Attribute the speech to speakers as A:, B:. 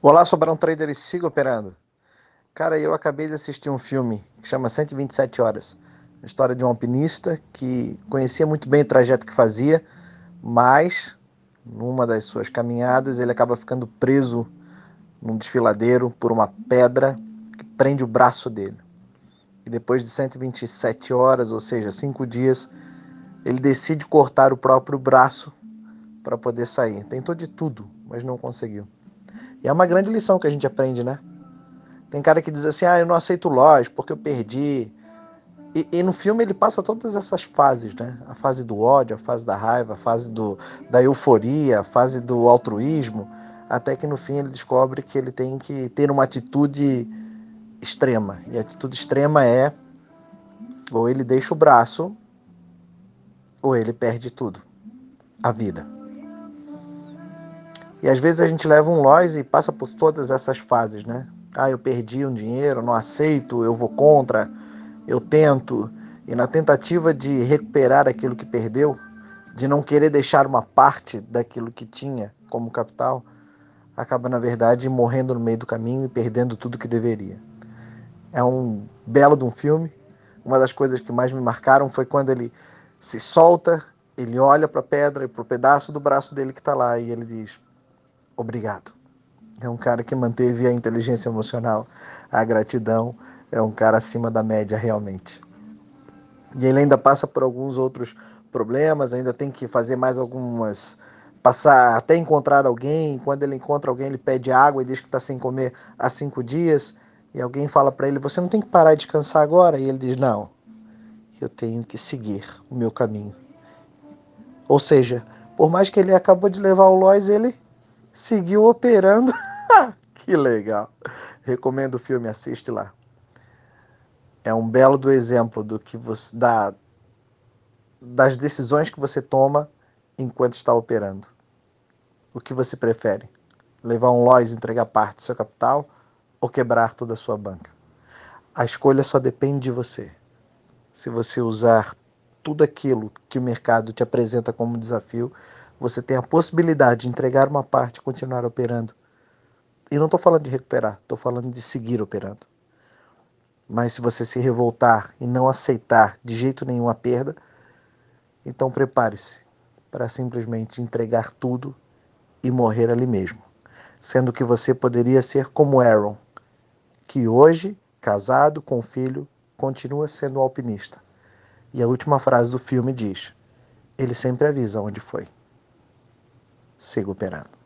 A: Olá, Sobrão Trader e siga operando. Cara, eu acabei de assistir um filme que chama 127 Horas. A história de um alpinista que conhecia muito bem o trajeto que fazia, mas numa das suas caminhadas ele acaba ficando preso num desfiladeiro por uma pedra que prende o braço dele. E depois de 127 horas, ou seja, cinco dias, ele decide cortar o próprio braço para poder sair. Tentou de tudo, mas não conseguiu. E é uma grande lição que a gente aprende, né? Tem cara que diz assim: ah, eu não aceito loja porque eu perdi. E, e, no filme ele passa todas essas fases, né? A fase do ódio, a fase da raiva, a fase do, da euforia, a fase do altruísmo, até que no fim ele descobre que ele tem que ter uma atitude extrema. E a atitude extrema é ou ele deixa o braço ou ele perde tudo, a vida. E às vezes a gente leva um loss e passa por todas essas fases, né? Ah, eu perdi um dinheiro, não aceito, eu vou contra, eu tento. E na tentativa de recuperar aquilo que perdeu, de não querer deixar uma parte daquilo que tinha como capital, acaba, na verdade, morrendo no meio do caminho e perdendo tudo que deveria. É um belo de um filme. Uma das coisas que mais me marcaram foi quando ele se solta, ele olha para a pedra e para o pedaço do braço dele que está lá e ele diz: obrigado. É um cara que manteve a inteligência emocional, a gratidão, é um cara acima da média realmente. E ele ainda passa por alguns outros problemas, ainda tem que fazer mais algumas passar até encontrar alguém. Quando ele encontra alguém, ele pede água e diz que está sem comer há cinco dias. E alguém fala para ele: Você não tem que parar de descansar agora? E ele diz: Não, eu tenho que seguir o meu caminho. Ou seja, por mais que ele acabou de levar o Lois, ele seguiu operando. que legal. Recomendo o filme, assiste lá. É um belo do exemplo do que você dá das decisões que você toma enquanto está operando. O que você prefere? Levar um loss e entregar parte do seu capital ou quebrar toda a sua banca? A escolha só depende de você. Se você usar tudo aquilo que o mercado te apresenta como desafio, você tem a possibilidade de entregar uma parte e continuar operando. E não estou falando de recuperar, estou falando de seguir operando. Mas se você se revoltar e não aceitar de jeito nenhum a perda, então prepare-se para simplesmente entregar tudo e morrer ali mesmo. Sendo que você poderia ser como Aaron, que hoje, casado com filho, continua sendo um alpinista. E a última frase do filme diz: ele sempre avisa onde foi siga operando.